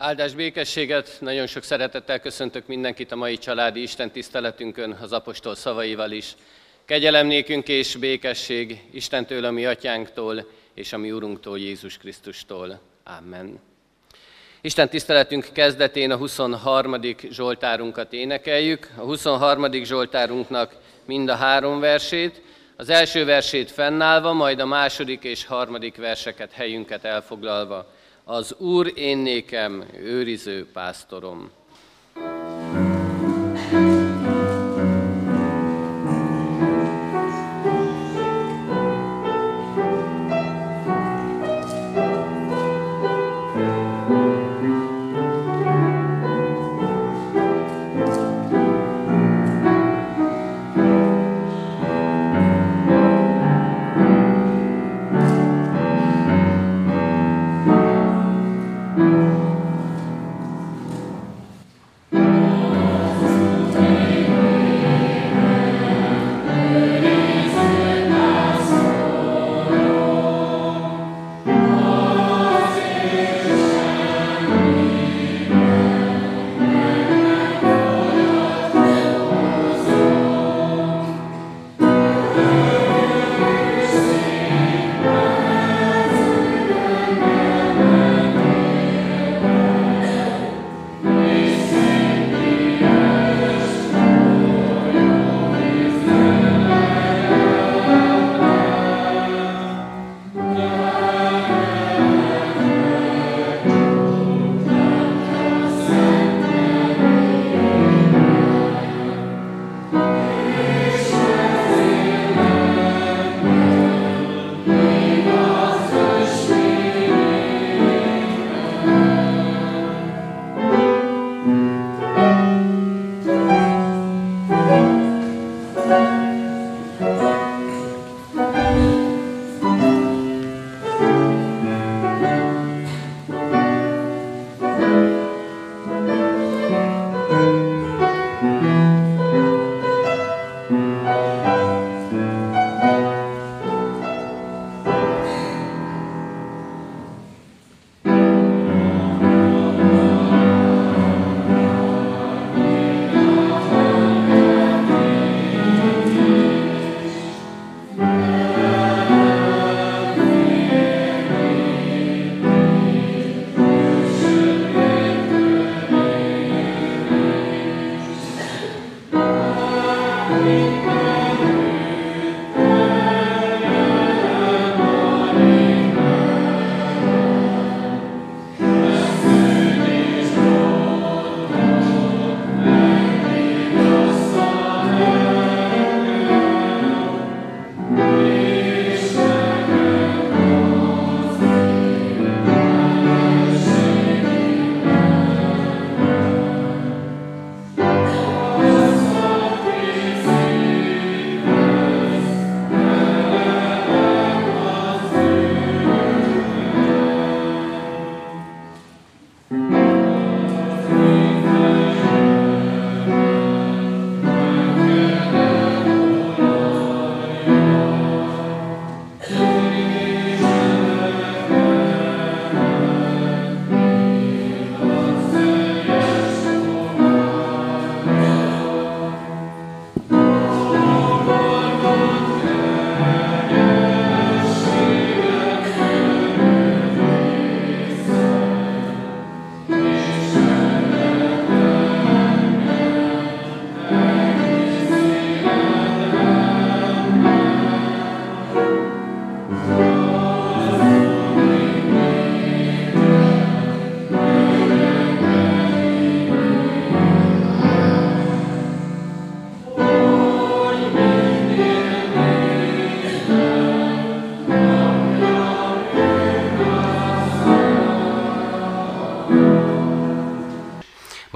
Áldás békességet, nagyon sok szeretettel köszöntök mindenkit a mai családi Isten tiszteletünkön, az apostol szavaival is. Kegyelem nékünk és békesség Istentől, a mi atyánktól, és a mi Urunktól, Jézus Krisztustól. Amen. Isten tiszteletünk kezdetén a 23. Zsoltárunkat énekeljük. A 23. Zsoltárunknak mind a három versét, az első versét fennállva, majd a második és harmadik verseket helyünket elfoglalva. Az Úr én nékem őriző pásztorom.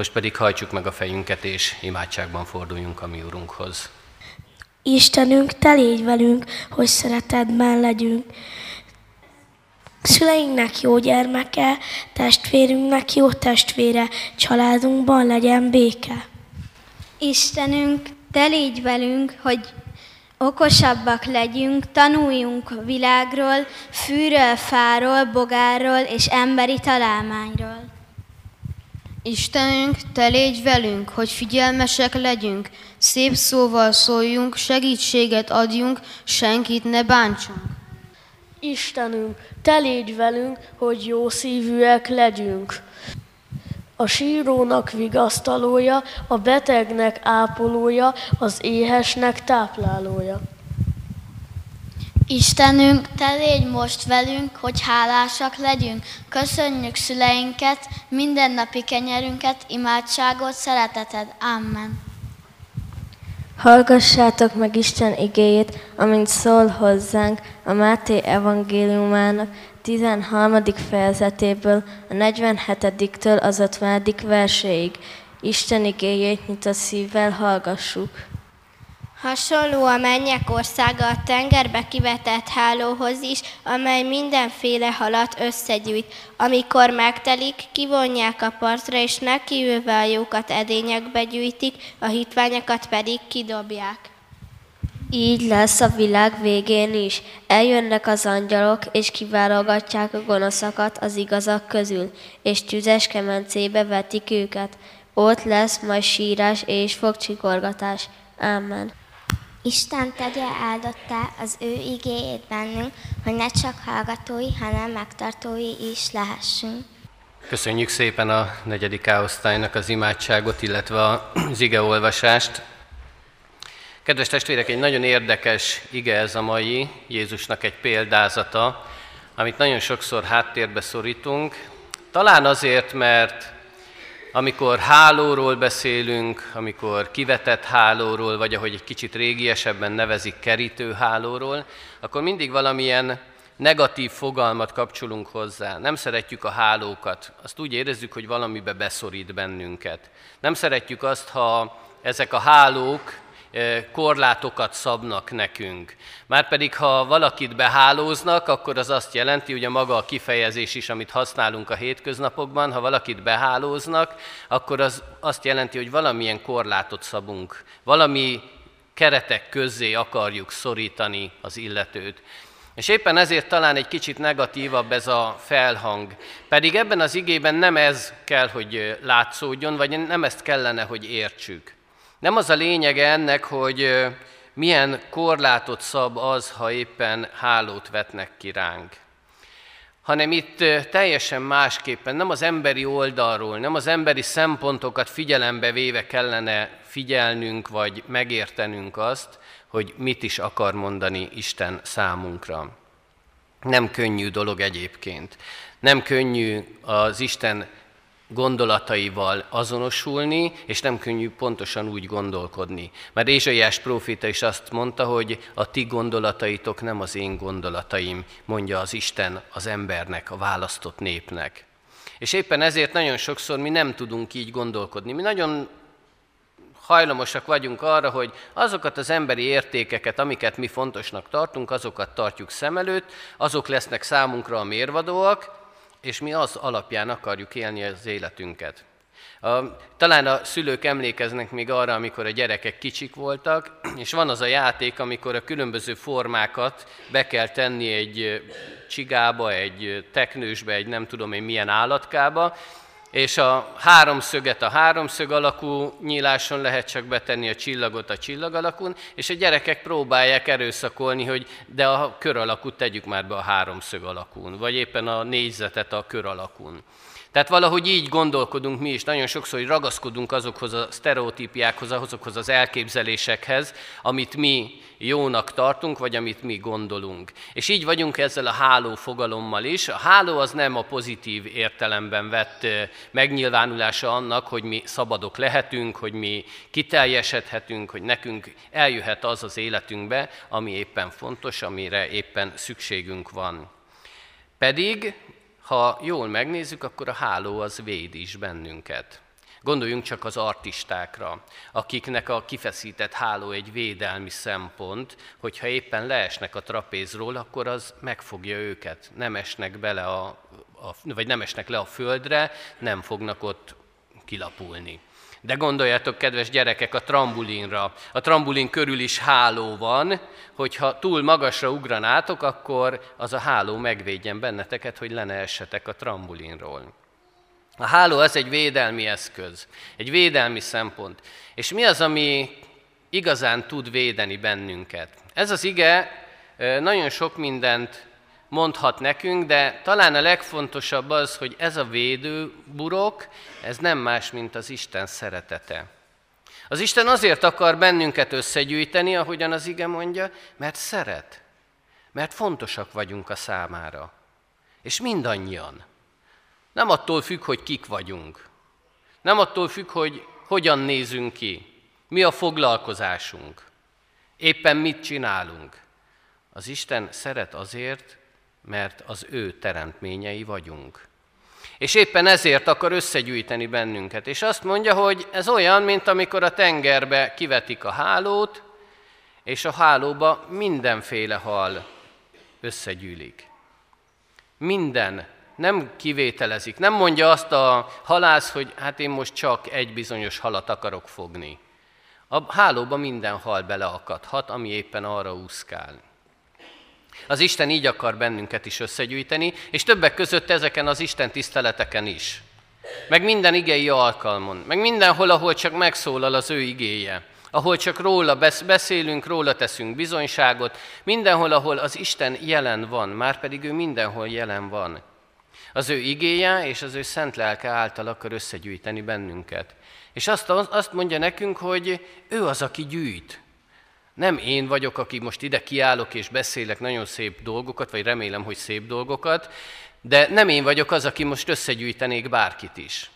Most pedig hajtsuk meg a fejünket, és imádságban forduljunk a mi Urunkhoz. Istenünk, te légy velünk, hogy szeretedben legyünk. Szüleinknek jó gyermeke, testvérünknek jó testvére, családunkban legyen béke. Istenünk, te légy velünk, hogy okosabbak legyünk, tanuljunk a világról, fűről, fáról, bogárról és emberi találmányról. Istenünk, Te légy velünk, hogy figyelmesek legyünk, szép szóval szóljunk, segítséget adjunk, senkit ne bántsunk. Istenünk, Te légy velünk, hogy jó szívűek legyünk. A sírónak vigasztalója, a betegnek ápolója, az éhesnek táplálója. Istenünk, Te légy most velünk, hogy hálásak legyünk. Köszönjük szüleinket, mindennapi kenyerünket, imádságot, szereteted. Amen. Hallgassátok meg Isten igéjét, amint szól hozzánk a Máté evangéliumának 13. fejezetéből, a 47-től az 50. verséig. Isten igéjét nyit a szívvel hallgassuk. Hasonló a mennyek országa a tengerbe kivetett hálóhoz is, amely mindenféle halat összegyűjt. Amikor megtelik, kivonják a partra, és nekiülve a jókat edényekbe gyűjtik, a hitványokat pedig kidobják. Így lesz a világ végén is. Eljönnek az angyalok, és kiválogatják a gonoszakat az igazak közül, és tüzes kemencébe vetik őket. Ott lesz majd sírás és fogcsikorgatás. Amen. Isten tegye áldottá az ő igéjét bennünk, hogy ne csak hallgatói, hanem megtartói is lehessünk. Köszönjük szépen a negyedik osztálynak az imádságot, illetve az igeolvasást. Kedves testvérek, egy nagyon érdekes ige ez a mai, Jézusnak egy példázata, amit nagyon sokszor háttérbe szorítunk. Talán azért, mert amikor hálóról beszélünk, amikor kivetett hálóról, vagy ahogy egy kicsit régiesebben nevezik kerítőhálóról, akkor mindig valamilyen negatív fogalmat kapcsolunk hozzá. Nem szeretjük a hálókat. Azt úgy érezzük, hogy valamibe beszorít bennünket. Nem szeretjük azt, ha ezek a hálók korlátokat szabnak nekünk. Márpedig, ha valakit behálóznak, akkor az azt jelenti, ugye maga a kifejezés is, amit használunk a hétköznapokban, ha valakit behálóznak, akkor az azt jelenti, hogy valamilyen korlátot szabunk, valami keretek közé akarjuk szorítani az illetőt. És éppen ezért talán egy kicsit negatívabb ez a felhang. Pedig ebben az igében nem ez kell, hogy látszódjon, vagy nem ezt kellene, hogy értsük. Nem az a lényege ennek, hogy milyen korlátot szab az, ha éppen hálót vetnek ki ránk. Hanem itt teljesen másképpen, nem az emberi oldalról, nem az emberi szempontokat figyelembe véve kellene figyelnünk, vagy megértenünk azt, hogy mit is akar mondani Isten számunkra. Nem könnyű dolog egyébként. Nem könnyű az Isten gondolataival azonosulni, és nem könnyű pontosan úgy gondolkodni. Mert Ézsaiás prófita is azt mondta, hogy a ti gondolataitok nem az én gondolataim, mondja az Isten az embernek, a választott népnek. És éppen ezért nagyon sokszor mi nem tudunk így gondolkodni. Mi nagyon hajlamosak vagyunk arra, hogy azokat az emberi értékeket, amiket mi fontosnak tartunk, azokat tartjuk szem előtt, azok lesznek számunkra a mérvadóak, és mi az alapján akarjuk élni az életünket. Talán a szülők emlékeznek még arra, amikor a gyerekek kicsik voltak, és van az a játék, amikor a különböző formákat be kell tenni egy csigába, egy teknősbe, egy nem tudom én milyen állatkába, és a háromszöget a háromszög alakú nyíláson lehet csak betenni a csillagot a csillag alakún, és a gyerekek próbálják erőszakolni, hogy de a kör alakút tegyük már be a háromszög alakún, vagy éppen a négyzetet a kör alakún. Tehát valahogy így gondolkodunk mi is, nagyon sokszor, hogy ragaszkodunk azokhoz a sztereotípiákhoz, azokhoz az elképzelésekhez, amit mi jónak tartunk, vagy amit mi gondolunk. És így vagyunk ezzel a háló fogalommal is. A háló az nem a pozitív értelemben vett megnyilvánulása annak, hogy mi szabadok lehetünk, hogy mi kiteljesedhetünk, hogy nekünk eljöhet az az életünkbe, ami éppen fontos, amire éppen szükségünk van. Pedig ha jól megnézzük, akkor a háló az véd is bennünket. Gondoljunk csak az artistákra, akiknek a kifeszített háló egy védelmi szempont, hogyha éppen leesnek a trapézról, akkor az megfogja őket, nem esnek bele a, a, vagy nem esnek le a földre, nem fognak ott kilapulni. De gondoljátok, kedves gyerekek, a trambulinra. A trambulin körül is háló van, hogyha túl magasra ugranátok, akkor az a háló megvédjen benneteket, hogy le ne essetek a trambulinról. A háló az egy védelmi eszköz, egy védelmi szempont. És mi az, ami igazán tud védeni bennünket? Ez az ige nagyon sok mindent mondhat nekünk, de talán a legfontosabb az, hogy ez a védőburok, ez nem más, mint az Isten szeretete. Az Isten azért akar bennünket összegyűjteni, ahogyan az ige mondja, mert szeret, mert fontosak vagyunk a számára. És mindannyian. Nem attól függ, hogy kik vagyunk. Nem attól függ, hogy hogyan nézünk ki, mi a foglalkozásunk, éppen mit csinálunk. Az Isten szeret azért, mert az ő teremtményei vagyunk. És éppen ezért akar összegyűjteni bennünket. És azt mondja, hogy ez olyan, mint amikor a tengerbe kivetik a hálót, és a hálóba mindenféle hal összegyűlik. Minden nem kivételezik. Nem mondja azt a halász, hogy hát én most csak egy bizonyos halat akarok fogni. A hálóba minden hal beleakadhat, ami éppen arra úszkál. Az Isten így akar bennünket is összegyűjteni, és többek között ezeken az Isten tiszteleteken is. Meg minden igei alkalmon, meg mindenhol, ahol csak megszólal az ő igéje, ahol csak róla beszélünk, róla teszünk bizonyságot, mindenhol, ahol az Isten jelen van, már pedig ő mindenhol jelen van. Az ő igéje és az ő szent lelke által akar összegyűjteni bennünket. És azt, azt mondja nekünk, hogy ő az, aki gyűjt. Nem én vagyok, aki most ide kiállok és beszélek nagyon szép dolgokat, vagy remélem, hogy szép dolgokat, de nem én vagyok az, aki most összegyűjtenék bárkit is.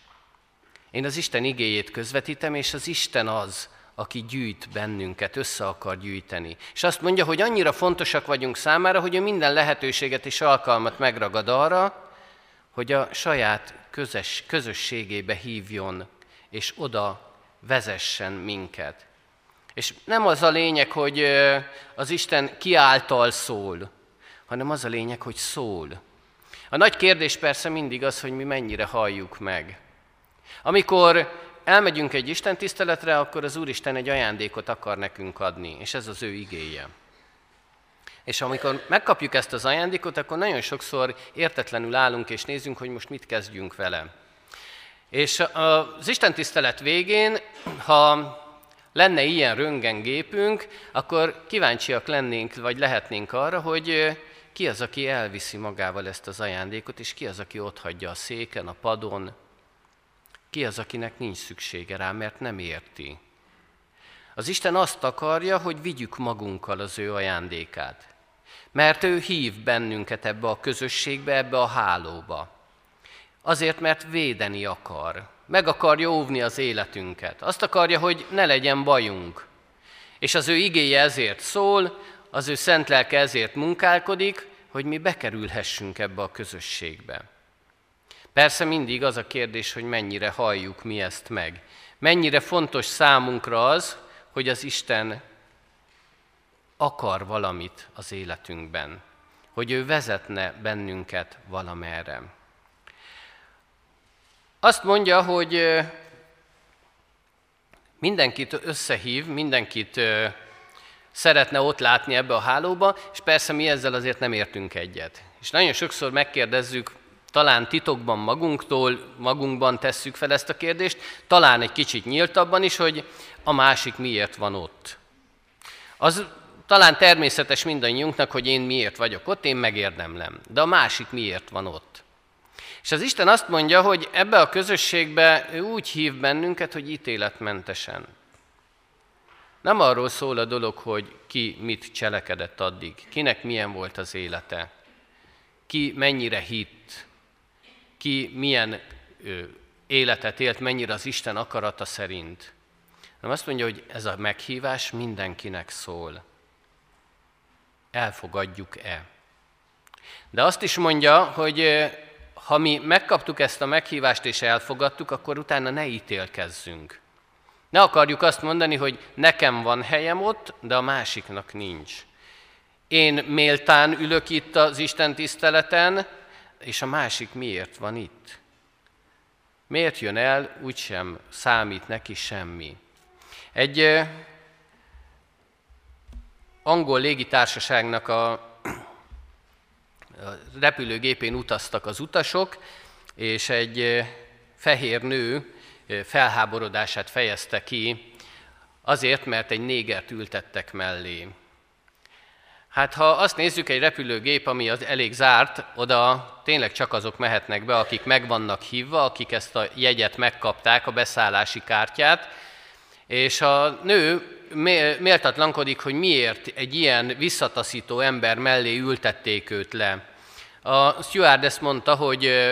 Én az Isten igéjét közvetítem, és az Isten az, aki gyűjt bennünket, össze akar gyűjteni. És azt mondja, hogy annyira fontosak vagyunk számára, hogy ő minden lehetőséget és alkalmat megragad arra, hogy a saját közös, közösségébe hívjon, és oda vezessen minket. És nem az a lényeg, hogy az Isten kiáltal szól, hanem az a lényeg, hogy szól. A nagy kérdés persze mindig az, hogy mi mennyire halljuk meg. Amikor elmegyünk egy Isten tiszteletre, akkor az Úristen egy ajándékot akar nekünk adni, és ez az ő igéje. És amikor megkapjuk ezt az ajándékot, akkor nagyon sokszor értetlenül állunk és nézzünk, hogy most mit kezdjünk vele. És az Isten tisztelet végén, ha lenne ilyen röntgengépünk, akkor kíváncsiak lennénk, vagy lehetnénk arra, hogy ki az, aki elviszi magával ezt az ajándékot, és ki az, aki ott hagyja a széken, a padon, ki az, akinek nincs szüksége rá, mert nem érti. Az Isten azt akarja, hogy vigyük magunkkal az ő ajándékát. Mert ő hív bennünket ebbe a közösségbe, ebbe a hálóba. Azért, mert védeni akar. Meg akarja óvni az életünket. Azt akarja, hogy ne legyen bajunk. És az ő igéje ezért szól, az ő szent lelke ezért munkálkodik, hogy mi bekerülhessünk ebbe a közösségbe. Persze mindig az a kérdés, hogy mennyire halljuk mi ezt meg. Mennyire fontos számunkra az, hogy az Isten akar valamit az életünkben, hogy ő vezetne bennünket valamerre. Azt mondja, hogy mindenkit összehív, mindenkit szeretne ott látni ebbe a hálóba, és persze mi ezzel azért nem értünk egyet. És nagyon sokszor megkérdezzük, talán titokban magunktól, magunkban tesszük fel ezt a kérdést, talán egy kicsit nyíltabban is, hogy a másik miért van ott. Az talán természetes mindannyiunknak, hogy én miért vagyok ott, én megérdemlem. De a másik miért van ott. És az Isten azt mondja, hogy ebbe a közösségbe ő úgy hív bennünket, hogy ítéletmentesen. Nem arról szól a dolog, hogy ki mit cselekedett addig, kinek milyen volt az élete, ki mennyire hitt, ki milyen ö, életet élt, mennyire az Isten akarata szerint. Nem azt mondja, hogy ez a meghívás mindenkinek szól. Elfogadjuk-e? De azt is mondja, hogy ha mi megkaptuk ezt a meghívást és elfogadtuk, akkor utána ne ítélkezzünk. Ne akarjuk azt mondani, hogy nekem van helyem ott, de a másiknak nincs. Én méltán ülök itt az Isten tiszteleten, és a másik miért van itt? Miért jön el, úgysem számít neki semmi. Egy angol légitársaságnak a repülőgépén utaztak az utasok, és egy fehér nő felháborodását fejezte ki, azért, mert egy négert ültettek mellé. Hát ha azt nézzük, egy repülőgép, ami az elég zárt, oda tényleg csak azok mehetnek be, akik meg vannak hívva, akik ezt a jegyet megkapták, a beszállási kártyát, és a nő méltatlankodik, hogy miért egy ilyen visszataszító ember mellé ültették őt le. A stewardess mondta, hogy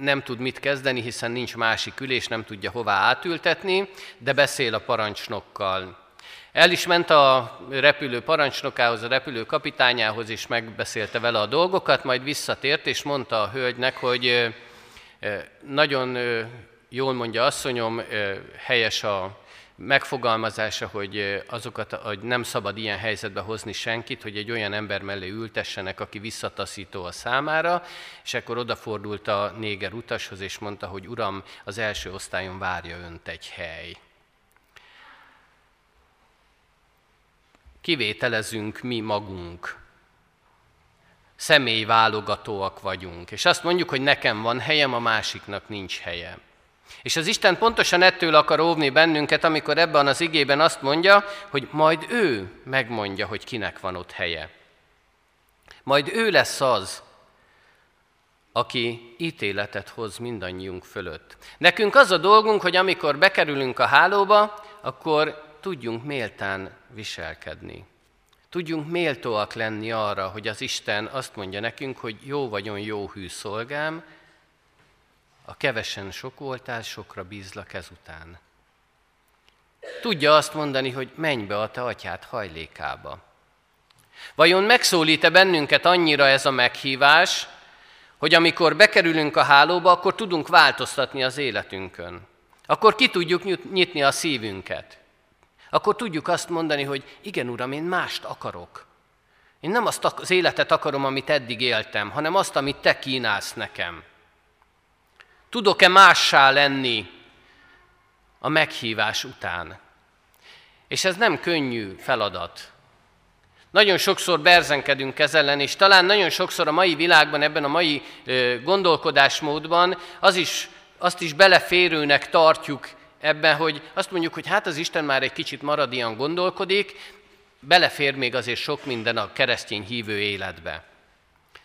nem tud mit kezdeni, hiszen nincs másik ülés, nem tudja hová átültetni, de beszél a parancsnokkal. El is ment a repülő parancsnokához, a repülő kapitányához, és megbeszélte vele a dolgokat, majd visszatért, és mondta a hölgynek, hogy nagyon jól mondja asszonyom, helyes a megfogalmazása, hogy azokat, hogy nem szabad ilyen helyzetbe hozni senkit, hogy egy olyan ember mellé ültessenek, aki visszataszító a számára, és akkor odafordult a néger utashoz, és mondta, hogy uram, az első osztályon várja önt egy hely. Kivételezünk mi magunk. Személyválogatóak vagyunk, és azt mondjuk, hogy nekem van helyem, a másiknak nincs helye. És az Isten pontosan ettől akar óvni bennünket, amikor ebben az igében azt mondja, hogy majd ő megmondja, hogy kinek van ott helye. Majd ő lesz az, aki ítéletet hoz mindannyiunk fölött. Nekünk az a dolgunk, hogy amikor bekerülünk a hálóba, akkor tudjunk méltán viselkedni. Tudjunk méltóak lenni arra, hogy az Isten azt mondja nekünk, hogy jó vagyon jó hű szolgám, a kevesen sok voltál, sokra bízlak ezután. Tudja azt mondani, hogy menj be a te atyád hajlékába. Vajon megszólít-e bennünket annyira ez a meghívás, hogy amikor bekerülünk a hálóba, akkor tudunk változtatni az életünkön. Akkor ki tudjuk nyitni a szívünket. Akkor tudjuk azt mondani, hogy igen, Uram, én mást akarok. Én nem azt az életet akarom, amit eddig éltem, hanem azt, amit Te kínálsz nekem. Tudok-e mássá lenni a meghívás után? És ez nem könnyű feladat. Nagyon sokszor berzenkedünk ez ellen, és talán nagyon sokszor a mai világban, ebben a mai gondolkodásmódban az is, azt is beleférőnek tartjuk ebben, hogy azt mondjuk, hogy hát az Isten már egy kicsit maradian gondolkodik, belefér még azért sok minden a keresztény hívő életbe.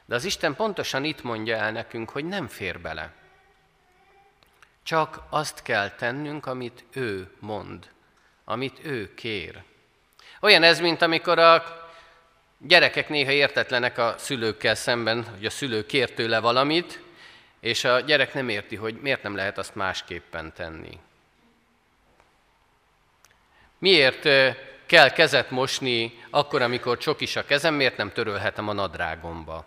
De az Isten pontosan itt mondja el nekünk, hogy nem fér bele. Csak azt kell tennünk, amit ő mond, amit ő kér. Olyan ez, mint amikor a gyerekek néha értetlenek a szülőkkel szemben, hogy a szülő kér tőle valamit, és a gyerek nem érti, hogy miért nem lehet azt másképpen tenni. Miért kell kezet mosni akkor, amikor csokis a kezem, miért nem törölhetem a nadrágomba?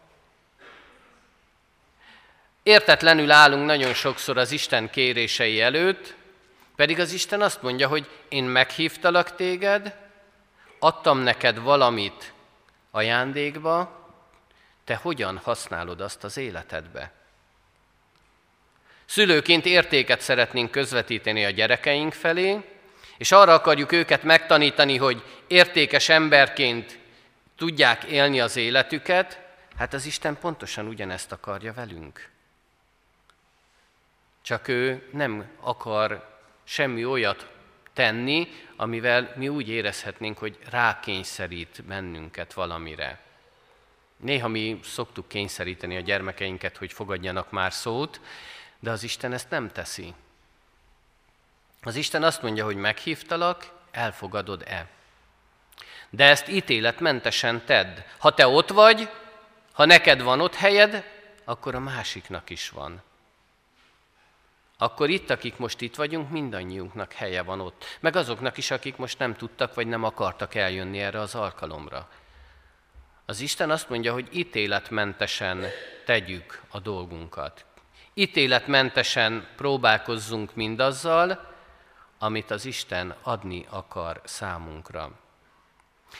Értetlenül állunk nagyon sokszor az Isten kérései előtt, pedig az Isten azt mondja, hogy én meghívtalak téged, adtam neked valamit ajándékba, te hogyan használod azt az életedbe? Szülőként értéket szeretnénk közvetíteni a gyerekeink felé, és arra akarjuk őket megtanítani, hogy értékes emberként tudják élni az életüket, hát az Isten pontosan ugyanezt akarja velünk. Csak ő nem akar semmi olyat tenni, amivel mi úgy érezhetnénk, hogy rákényszerít bennünket valamire. Néha mi szoktuk kényszeríteni a gyermekeinket, hogy fogadjanak már szót, de az Isten ezt nem teszi. Az Isten azt mondja, hogy meghívtalak, elfogadod-e. De ezt ítéletmentesen tedd. Ha te ott vagy, ha neked van ott helyed, akkor a másiknak is van akkor itt, akik most itt vagyunk, mindannyiunknak helye van ott. Meg azoknak is, akik most nem tudtak vagy nem akartak eljönni erre az alkalomra. Az Isten azt mondja, hogy ítéletmentesen tegyük a dolgunkat. Ítéletmentesen próbálkozzunk mindazzal, amit az Isten adni akar számunkra.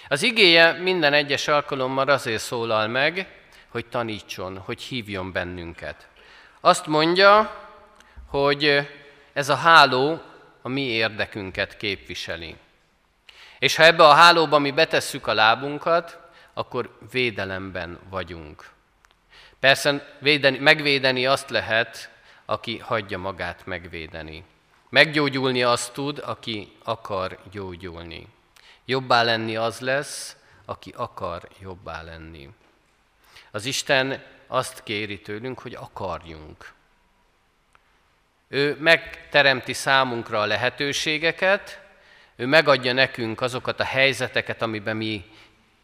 Az igéje minden egyes alkalommal azért szólal meg, hogy tanítson, hogy hívjon bennünket. Azt mondja, hogy ez a háló a mi érdekünket képviseli. És ha ebbe a hálóba mi betesszük a lábunkat, akkor védelemben vagyunk. Persze védeni, megvédeni azt lehet aki hagyja magát megvédeni. Meggyógyulni azt tud, aki akar gyógyulni. Jobbá lenni az lesz, aki akar jobbá lenni. Az Isten azt kéri tőlünk, hogy akarjunk. Ő megteremti számunkra a lehetőségeket, ő megadja nekünk azokat a helyzeteket, amiben mi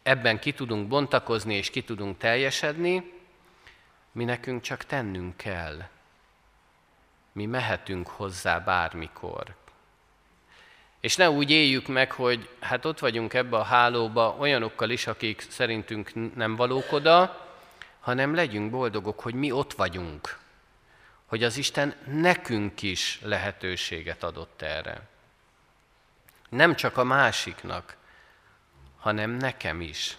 ebben ki tudunk bontakozni és ki tudunk teljesedni, mi nekünk csak tennünk kell. Mi mehetünk hozzá bármikor. És ne úgy éljük meg, hogy hát ott vagyunk ebbe a hálóba olyanokkal is, akik szerintünk nem valók oda, hanem legyünk boldogok, hogy mi ott vagyunk. Hogy az Isten nekünk is lehetőséget adott erre. Nem csak a másiknak, hanem nekem is.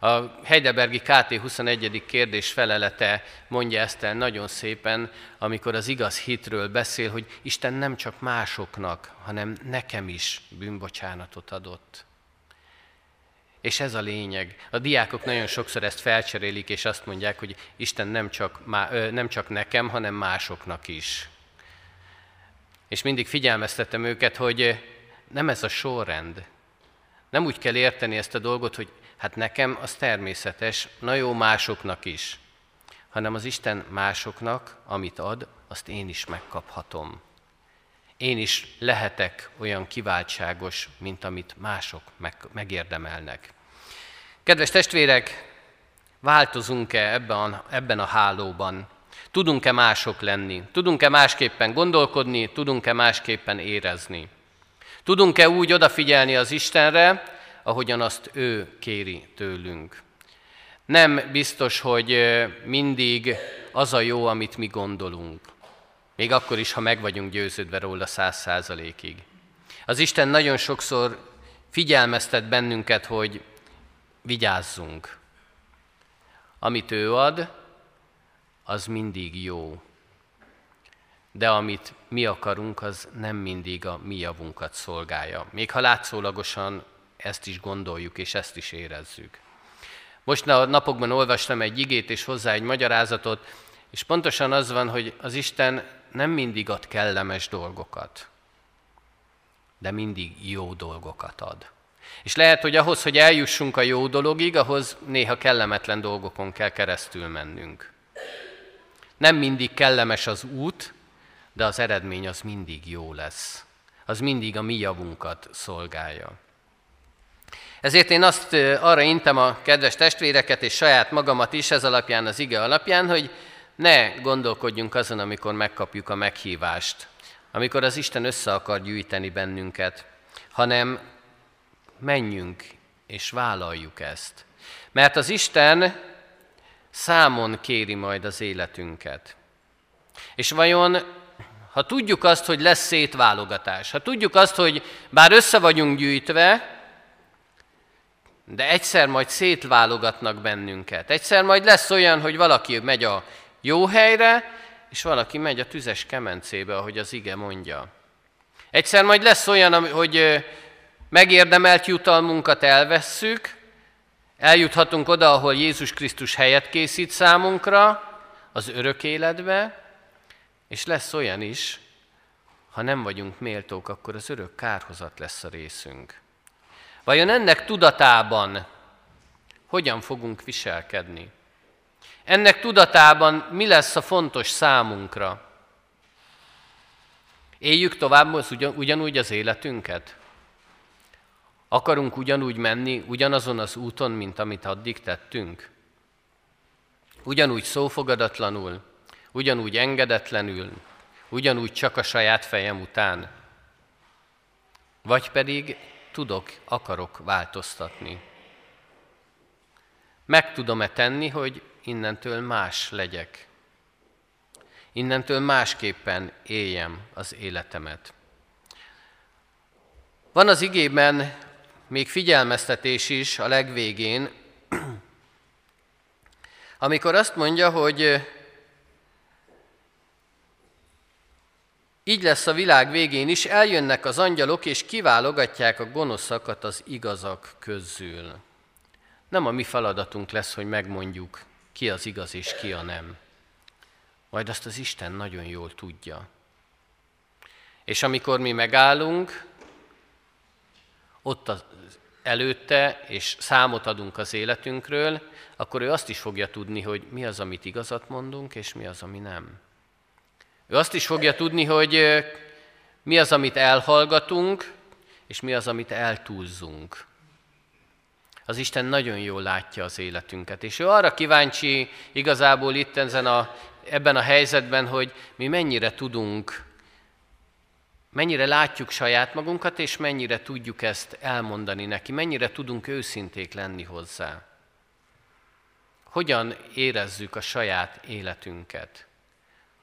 A Heidelbergi KT 21. kérdés felelete mondja ezt el nagyon szépen, amikor az igaz hitről beszél, hogy Isten nem csak másoknak, hanem nekem is bűnbocsánatot adott. És ez a lényeg. A diákok nagyon sokszor ezt felcserélik, és azt mondják, hogy Isten nem csak, nem csak nekem, hanem másoknak is. És mindig figyelmeztetem őket, hogy nem ez a sorrend. Nem úgy kell érteni ezt a dolgot, hogy hát nekem az természetes, na jó, másoknak is. Hanem az Isten másoknak, amit ad, azt én is megkaphatom. Én is lehetek olyan kiváltságos, mint amit mások meg, megérdemelnek. Kedves testvérek, változunk-e ebben ebben a hálóban? Tudunk-e mások lenni? Tudunk-e másképpen gondolkodni? Tudunk-e másképpen érezni? Tudunk-e úgy odafigyelni az Istenre, ahogyan azt ő kéri tőlünk? Nem biztos, hogy mindig az a jó, amit mi gondolunk. Még akkor is, ha meg vagyunk győződve róla száz százalékig. Az Isten nagyon sokszor figyelmeztet bennünket, hogy vigyázzunk. Amit ő ad, az mindig jó. De amit mi akarunk, az nem mindig a mi javunkat szolgálja. Még ha látszólagosan ezt is gondoljuk, és ezt is érezzük. Most a napokban olvastam egy igét, és hozzá egy magyarázatot, és pontosan az van, hogy az Isten nem mindig ad kellemes dolgokat, de mindig jó dolgokat ad. És lehet, hogy ahhoz, hogy eljussunk a jó dologig, ahhoz néha kellemetlen dolgokon kell keresztül mennünk. Nem mindig kellemes az út, de az eredmény az mindig jó lesz. Az mindig a mi javunkat szolgálja. Ezért én azt arra intem a kedves testvéreket és saját magamat is ez alapján, az ige alapján, hogy ne gondolkodjunk azon, amikor megkapjuk a meghívást, amikor az Isten össze akar gyűjteni bennünket, hanem menjünk és vállaljuk ezt. Mert az Isten számon kéri majd az életünket. És vajon, ha tudjuk azt, hogy lesz szétválogatás, ha tudjuk azt, hogy bár össze vagyunk gyűjtve, de egyszer majd szétválogatnak bennünket. Egyszer majd lesz olyan, hogy valaki megy a jó helyre, és valaki megy a tüzes kemencébe, ahogy az ige mondja. Egyszer majd lesz olyan, hogy megérdemelt jutalmunkat elvesszük, eljuthatunk oda, ahol Jézus Krisztus helyet készít számunkra, az örök életbe, és lesz olyan is, ha nem vagyunk méltók, akkor az örök kárhozat lesz a részünk. Vajon ennek tudatában hogyan fogunk viselkedni? Ennek tudatában mi lesz a fontos számunkra? Éljük tovább ugyanúgy az életünket? Akarunk ugyanúgy menni, ugyanazon az úton, mint amit addig tettünk? Ugyanúgy szófogadatlanul, ugyanúgy engedetlenül, ugyanúgy csak a saját fejem után? Vagy pedig tudok, akarok változtatni? Meg tudom-e tenni, hogy innentől más legyek? Innentől másképpen éljem az életemet. Van az igében még figyelmeztetés is a legvégén, amikor azt mondja, hogy így lesz a világ végén is, eljönnek az angyalok, és kiválogatják a gonoszakat az igazak közül. Nem a mi feladatunk lesz, hogy megmondjuk, ki az igaz és ki a nem. majd azt az Isten nagyon jól tudja. És amikor mi megállunk, ott az előtte, és számot adunk az életünkről, akkor ő azt is fogja tudni, hogy mi az, amit igazat mondunk, és mi az, ami nem. Ő azt is fogja tudni, hogy mi az, amit elhallgatunk, és mi az, amit eltúzzunk. Az Isten nagyon jól látja az életünket, és ő arra kíváncsi igazából itt ezen a, ebben a helyzetben, hogy mi mennyire tudunk, mennyire látjuk saját magunkat, és mennyire tudjuk ezt elmondani neki, mennyire tudunk őszinték lenni hozzá. Hogyan érezzük a saját életünket?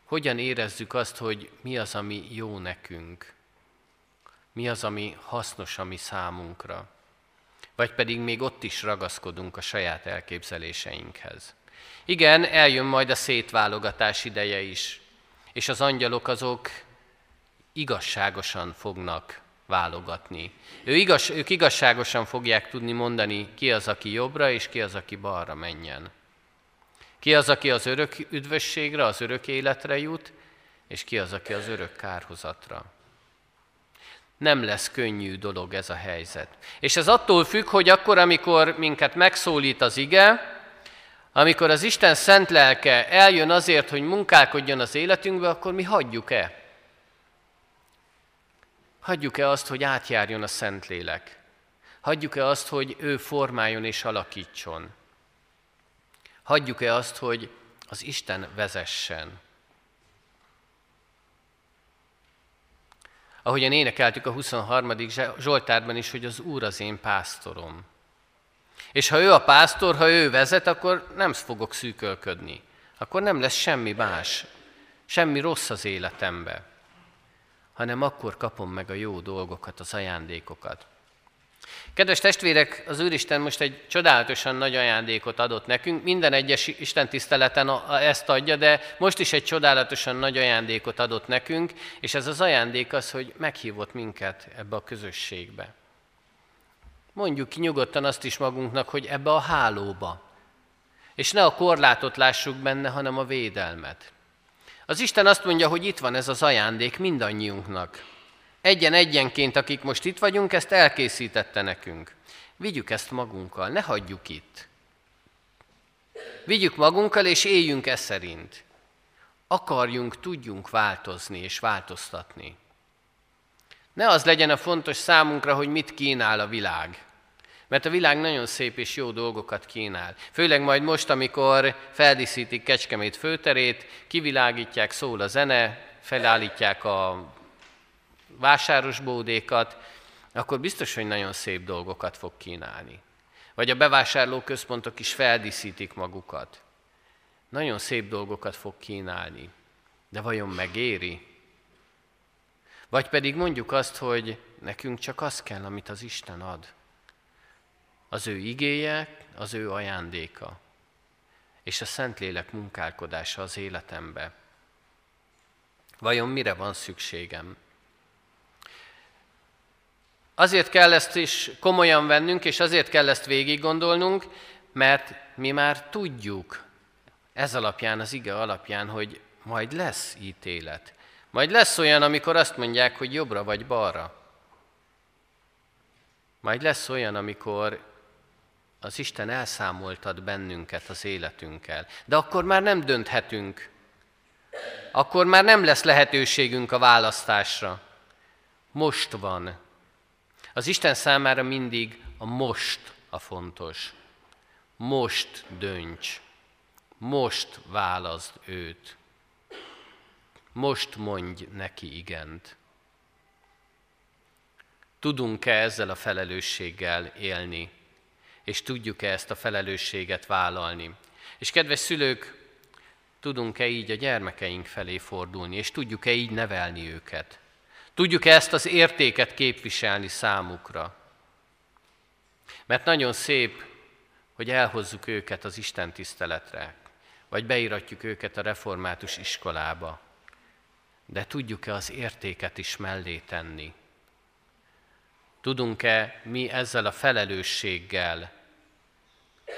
Hogyan érezzük azt, hogy mi az, ami jó nekünk? Mi az, ami hasznos a mi számunkra? Vagy pedig még ott is ragaszkodunk a saját elképzeléseinkhez. Igen, eljön majd a szétválogatás ideje is, és az angyalok azok igazságosan fognak válogatni. Ő igaz, ők igazságosan fogják tudni mondani, ki az, aki jobbra, és ki az, aki balra menjen. Ki az, aki az örök üdvösségre, az örök életre jut, és ki az, aki az örök kárhozatra. Nem lesz könnyű dolog ez a helyzet. És ez attól függ, hogy akkor, amikor minket megszólít az ige, amikor az Isten szent lelke eljön azért, hogy munkálkodjon az életünkbe, akkor mi hagyjuk-e? Hagyjuk-e azt, hogy átjárjon a Szentlélek? Hagyjuk-e azt, hogy ő formáljon és alakítson? Hagyjuk-e azt, hogy az Isten vezessen? Ahogyan énekeltük a 23. Zsoltárban is, hogy az Úr az én pásztorom. És ha ő a pásztor, ha ő vezet, akkor nem fogok szűkölködni. Akkor nem lesz semmi más, semmi rossz az életembe, hanem akkor kapom meg a jó dolgokat, az ajándékokat. Kedves testvérek, az Úristen most egy csodálatosan nagy ajándékot adott nekünk. Minden egyes Isten tiszteleten ezt adja, de most is egy csodálatosan nagy ajándékot adott nekünk, és ez az ajándék az, hogy meghívott minket ebbe a közösségbe. Mondjuk ki nyugodtan azt is magunknak, hogy ebbe a hálóba. És ne a korlátot lássuk benne, hanem a védelmet. Az Isten azt mondja, hogy itt van ez az ajándék mindannyiunknak. Egyen-egyenként, akik most itt vagyunk, ezt elkészítette nekünk. Vigyük ezt magunkkal, ne hagyjuk itt. Vigyük magunkkal, és éljünk e szerint. Akarjunk, tudjunk változni és változtatni. Ne az legyen a fontos számunkra, hogy mit kínál a világ. Mert a világ nagyon szép és jó dolgokat kínál. Főleg majd most, amikor feldíszítik Kecskemét főterét, kivilágítják, szól a zene, felállítják a vásáros bódékat, akkor biztos, hogy nagyon szép dolgokat fog kínálni. Vagy a bevásárlóközpontok is feldíszítik magukat. Nagyon szép dolgokat fog kínálni. De vajon megéri? Vagy pedig mondjuk azt, hogy nekünk csak az kell, amit az Isten ad. Az ő igéje, az ő ajándéka, és a Szentlélek munkálkodása az életembe. Vajon mire van szükségem? Azért kell ezt is komolyan vennünk, és azért kell ezt végig gondolnunk, mert mi már tudjuk ez alapján, az ige alapján, hogy majd lesz ítélet. Majd lesz olyan, amikor azt mondják, hogy jobbra vagy balra. Majd lesz olyan, amikor az Isten elszámoltat bennünket az életünkkel. De akkor már nem dönthetünk. Akkor már nem lesz lehetőségünk a választásra. Most van. Az Isten számára mindig a most a fontos. Most dönts. Most válaszd őt. Most mondj neki igent. Tudunk-e ezzel a felelősséggel élni? És tudjuk-e ezt a felelősséget vállalni? És kedves szülők, tudunk-e így a gyermekeink felé fordulni, és tudjuk-e így nevelni őket? Tudjuk-e ezt az értéket képviselni számukra? Mert nagyon szép, hogy elhozzuk őket az Isten tiszteletre, vagy beiratjuk őket a református iskolába. De tudjuk-e az értéket is mellé tenni? Tudunk-e mi ezzel a felelősséggel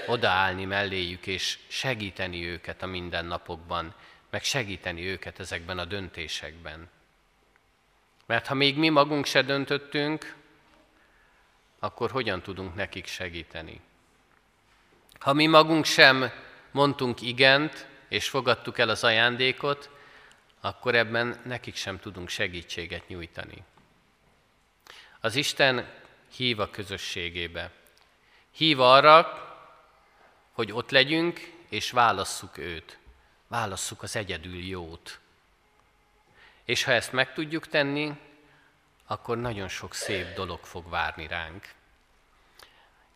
odaállni melléjük és segíteni őket a mindennapokban, meg segíteni őket ezekben a döntésekben. Mert ha még mi magunk se döntöttünk, akkor hogyan tudunk nekik segíteni? Ha mi magunk sem mondtunk igent, és fogadtuk el az ajándékot, akkor ebben nekik sem tudunk segítséget nyújtani. Az Isten hív a közösségébe. Hív arra, hogy ott legyünk, és válasszuk őt. Válasszuk az egyedül jót. És ha ezt meg tudjuk tenni, akkor nagyon sok szép dolog fog várni ránk.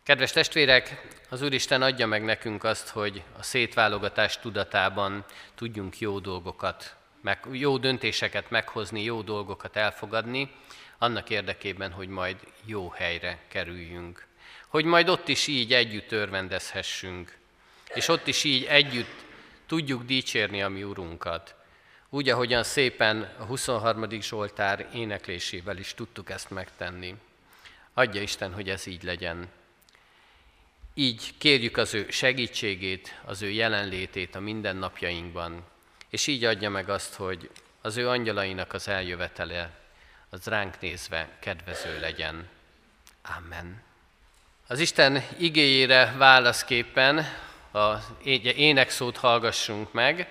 Kedves testvérek, az Úristen adja meg nekünk azt, hogy a szétválogatás tudatában tudjunk jó dolgokat, meg, jó döntéseket meghozni, jó dolgokat elfogadni, annak érdekében, hogy majd jó helyre kerüljünk. Hogy majd ott is így együtt örvendezhessünk, és ott is így együtt tudjuk dicsérni a mi Urunkat. Úgy, ahogyan szépen a 23. Zsoltár éneklésével is tudtuk ezt megtenni. Adja Isten, hogy ez így legyen. Így kérjük az ő segítségét, az ő jelenlétét a mindennapjainkban, és így adja meg azt, hogy az ő angyalainak az eljövetele az ránk nézve kedvező legyen. Amen. Az Isten igéjére válaszképpen az énekszót hallgassunk meg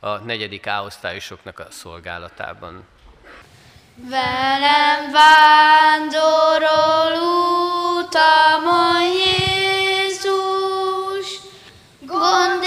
a negyedik áosztályosoknak a szolgálatában. Velem vándorol utamon Jézus, gond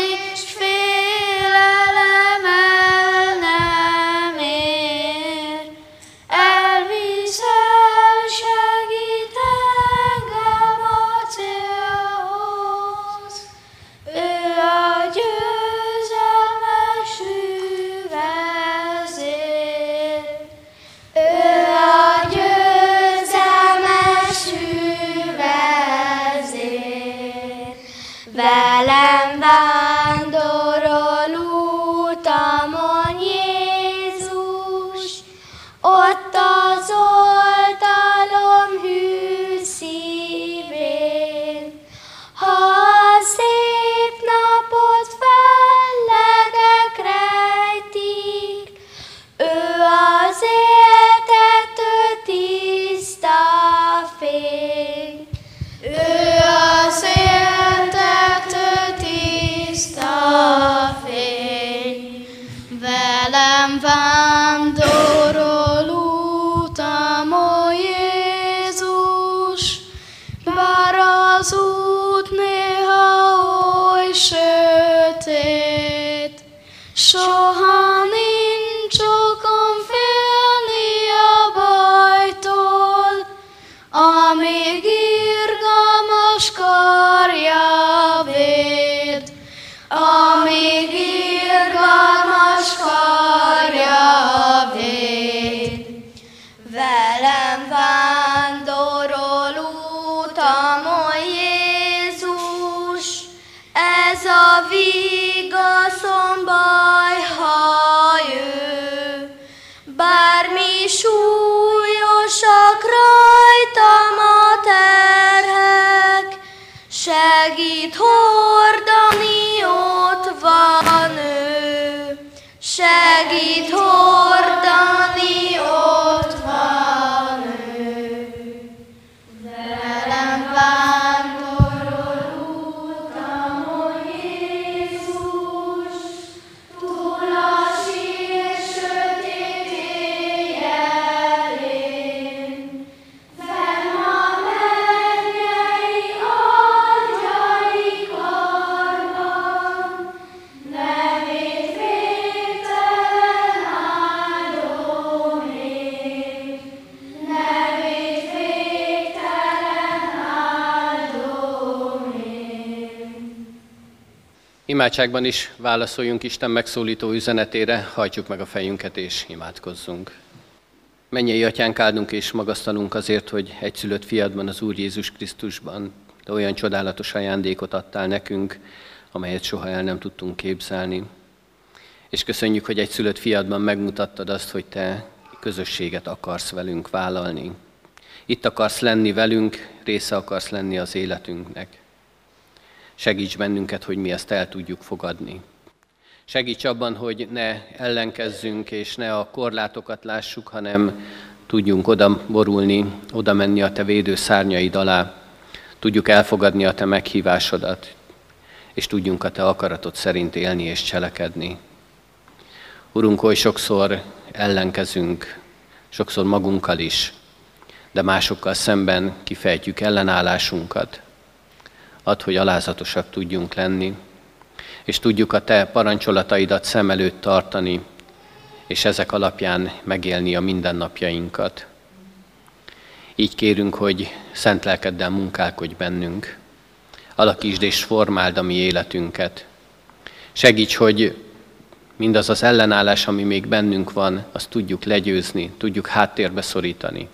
súlyosak rajtam Imádságban is válaszoljunk Isten megszólító üzenetére, hajtsuk meg a fejünket és imádkozzunk. Mennyei atyánk, áldunk és magasztalunk azért, hogy egyszülött fiadban, az Úr Jézus Krisztusban, de olyan csodálatos ajándékot adtál nekünk, amelyet soha el nem tudtunk képzelni. És köszönjük, hogy egyszülött fiadban megmutattad azt, hogy te közösséget akarsz velünk vállalni. Itt akarsz lenni velünk, része akarsz lenni az életünknek. Segíts bennünket, hogy mi ezt el tudjuk fogadni. Segíts abban, hogy ne ellenkezzünk, és ne a korlátokat lássuk, hanem tudjunk oda borulni, oda menni a Te védő szárnyaid alá, tudjuk elfogadni a Te meghívásodat, és tudjunk a Te akaratod szerint élni és cselekedni. Urunk, oly sokszor ellenkezünk, sokszor magunkkal is, de másokkal szemben kifejtjük ellenállásunkat. Add, hogy alázatosak tudjunk lenni, és tudjuk a Te parancsolataidat szem előtt tartani, és ezek alapján megélni a mindennapjainkat. Így kérünk, hogy szent lelkeddel munkálkodj bennünk, alakítsd és formáld a mi életünket. Segíts, hogy mindaz az ellenállás, ami még bennünk van, azt tudjuk legyőzni, tudjuk háttérbe szorítani,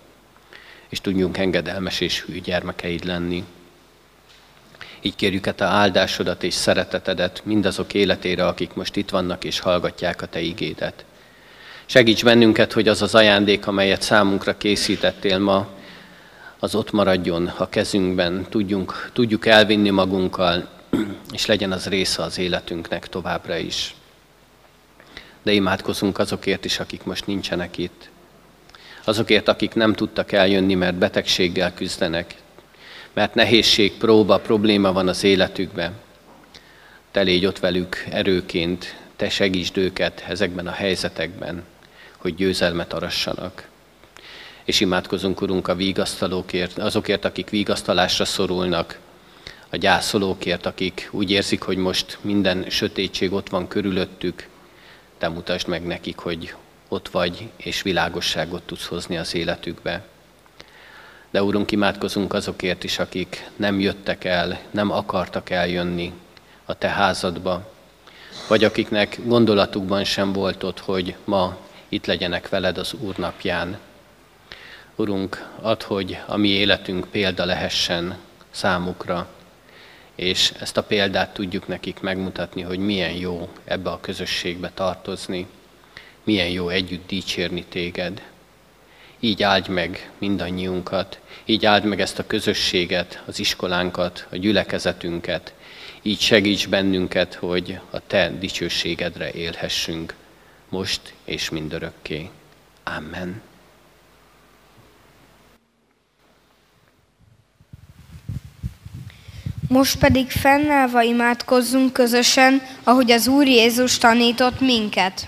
és tudjunk engedelmes és hű gyermekeid lenni. Így kérjük a te áldásodat és szeretetedet mindazok életére, akik most itt vannak és hallgatják a te igédet. Segíts bennünket, hogy az az ajándék, amelyet számunkra készítettél ma, az ott maradjon a kezünkben, tudjunk, tudjuk elvinni magunkkal, és legyen az része az életünknek továbbra is. De imádkozunk azokért is, akik most nincsenek itt. Azokért, akik nem tudtak eljönni, mert betegséggel küzdenek, mert nehézség, próba, probléma van az életükben. Te légy ott velük erőként, te segítsd őket ezekben a helyzetekben, hogy győzelmet arassanak. És imádkozunk, Urunk, a vigasztalókért, azokért, akik vigasztalásra szorulnak, a gyászolókért, akik úgy érzik, hogy most minden sötétség ott van körülöttük, te mutasd meg nekik, hogy ott vagy, és világosságot tudsz hozni az életükbe. De Úrunk, imádkozunk azokért is, akik nem jöttek el, nem akartak eljönni a Te házadba, vagy akiknek gondolatukban sem volt ott, hogy ma itt legyenek veled az Úr napján. Urunk, add, hogy a mi életünk példa lehessen számukra, és ezt a példát tudjuk nekik megmutatni, hogy milyen jó ebbe a közösségbe tartozni, milyen jó együtt dicsérni téged. Így áld meg mindannyiunkat, így áld meg ezt a közösséget, az iskolánkat, a gyülekezetünket, így segíts bennünket, hogy a Te dicsőségedre élhessünk, most és mindörökké. Amen. Most pedig fennállva imádkozzunk közösen, ahogy az Úr Jézus tanított minket.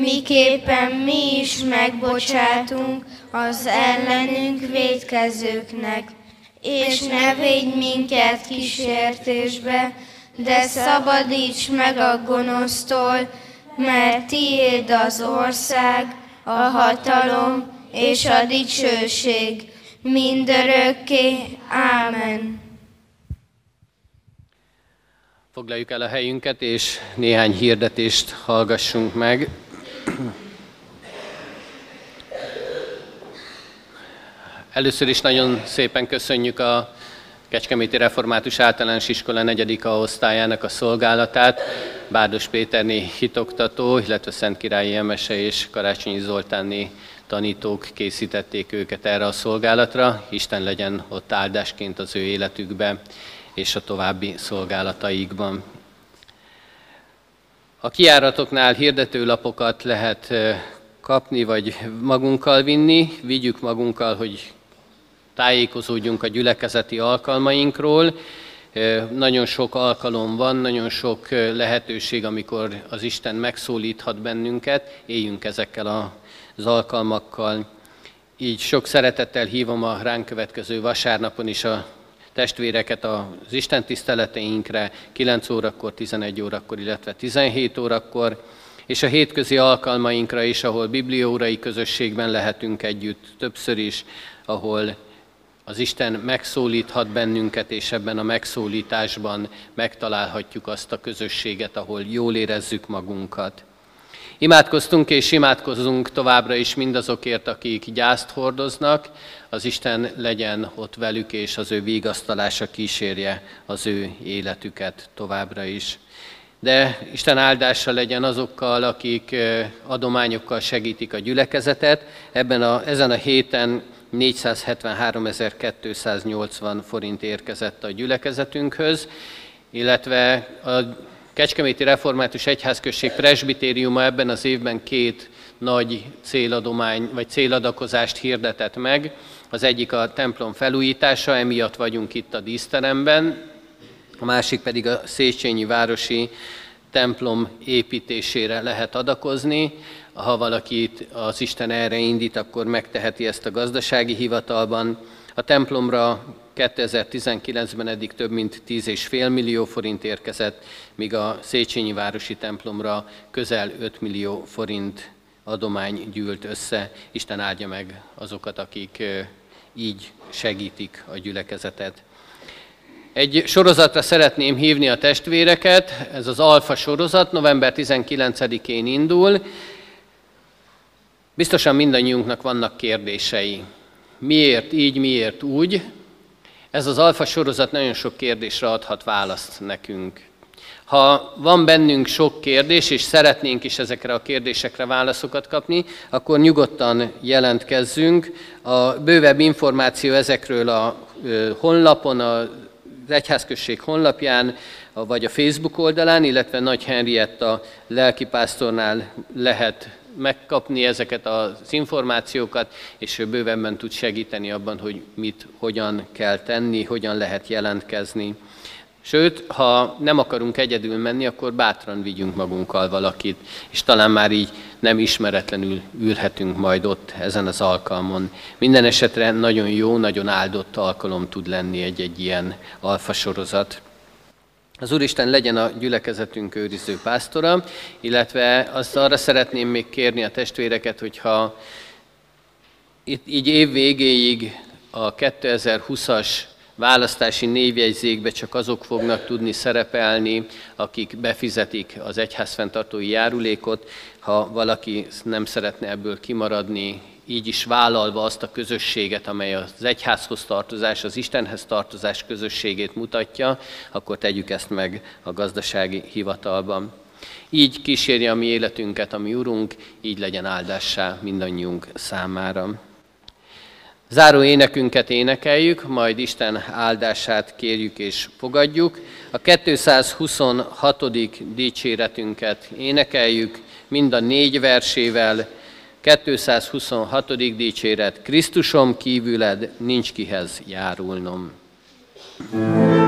miképpen mi is megbocsátunk az ellenünk védkezőknek. És ne védj minket kísértésbe, de szabadíts meg a gonosztól, mert tiéd az ország, a hatalom és a dicsőség, mindörökké. Ámen. Foglaljuk el a helyünket, és néhány hirdetést hallgassunk meg. Először is nagyon szépen köszönjük a Kecskeméti Református Általános Iskola 4. osztályának a szolgálatát. Bárdos Péterné hitoktató, illetve Szent Királyi Emese és Karácsonyi Zoltánné tanítók készítették őket erre a szolgálatra. Isten legyen ott áldásként az ő életükben és a további szolgálataikban. A kiáratoknál hirdetőlapokat lehet kapni, vagy magunkkal vinni. Vigyük magunkkal, hogy tájékozódjunk a gyülekezeti alkalmainkról. Nagyon sok alkalom van, nagyon sok lehetőség, amikor az Isten megszólíthat bennünket, éljünk ezekkel az alkalmakkal. Így sok szeretettel hívom a ránk következő vasárnapon is a testvéreket az Isten tiszteleteinkre 9 órakor, 11 órakor, illetve 17 órakor, és a hétközi alkalmainkra is, ahol bibliórai közösségben lehetünk együtt többször is, ahol az Isten megszólíthat bennünket, és ebben a megszólításban megtalálhatjuk azt a közösséget, ahol jól érezzük magunkat. Imádkoztunk és imádkozunk továbbra is mindazokért, akik gyászt hordoznak, az Isten legyen ott velük, és az ő vigasztalása kísérje az ő életüket továbbra is. De Isten áldása legyen azokkal, akik adományokkal segítik a gyülekezetet. Ebben a, ezen a héten 473.280 forint érkezett a gyülekezetünkhöz, illetve a Kecskeméti Református Egyházközség presbitériuma ebben az évben két nagy céladomány, vagy céladakozást hirdetett meg. Az egyik a templom felújítása, emiatt vagyunk itt a díszteremben, a másik pedig a Széchenyi Városi templom építésére lehet adakozni. Ha valakit az Isten erre indít, akkor megteheti ezt a gazdasági hivatalban. A templomra 2019-ben eddig több mint 10,5 millió forint érkezett, míg a Széchenyi Városi templomra közel 5 millió forint adomány gyűlt össze. Isten áldja meg azokat, akik így segítik a gyülekezetet. Egy sorozatra szeretném hívni a testvéreket, ez az Alfa sorozat, november 19-én indul. Biztosan mindannyiunknak vannak kérdései. Miért így, miért úgy? Ez az Alfa sorozat nagyon sok kérdésre adhat választ nekünk. Ha van bennünk sok kérdés, és szeretnénk is ezekre a kérdésekre válaszokat kapni, akkor nyugodtan jelentkezzünk. A bővebb információ ezekről a honlapon, az Egyházközség honlapján, vagy a Facebook oldalán, illetve Nagy Henrietta lelkipásztornál lehet megkapni ezeket az információkat, és ő bővebben tud segíteni abban, hogy mit, hogyan kell tenni, hogyan lehet jelentkezni. Sőt, ha nem akarunk egyedül menni, akkor bátran vigyünk magunkkal valakit, és talán már így nem ismeretlenül ülhetünk majd ott ezen az alkalmon. Minden esetre nagyon jó, nagyon áldott alkalom tud lenni egy-egy ilyen alfasorozat. Az Úristen legyen a gyülekezetünk őriző pásztora, illetve azt arra szeretném még kérni a testvéreket, hogyha itt így év végéig a 2020-as választási névjegyzékbe csak azok fognak tudni szerepelni, akik befizetik az egyházfenntartói járulékot. Ha valaki nem szeretne ebből kimaradni, így is vállalva azt a közösséget, amely az egyházhoz tartozás, az Istenhez tartozás közösségét mutatja, akkor tegyük ezt meg a gazdasági hivatalban. Így kísérje a mi életünket, a mi Urunk, így legyen áldássá mindannyiunk számára. Záró énekünket énekeljük, majd Isten áldását kérjük és fogadjuk. A 226. dicséretünket énekeljük, mind a négy versével, 226. dicséret, Krisztusom kívüled nincs kihez járulnom. thank you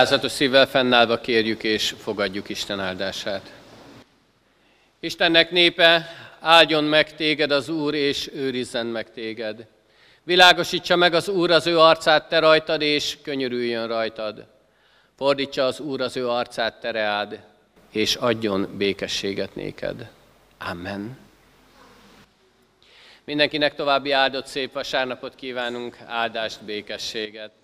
Alázatos szívvel fennállva kérjük és fogadjuk Isten áldását. Istennek népe, áldjon meg téged az Úr, és őrizzen meg téged. Világosítsa meg az Úr az ő arcát te rajtad, és könyörüljön rajtad. Fordítsa az Úr az ő arcát te reád, és adjon békességet néked. Amen. Mindenkinek további áldott szép vasárnapot kívánunk, áldást, békességet.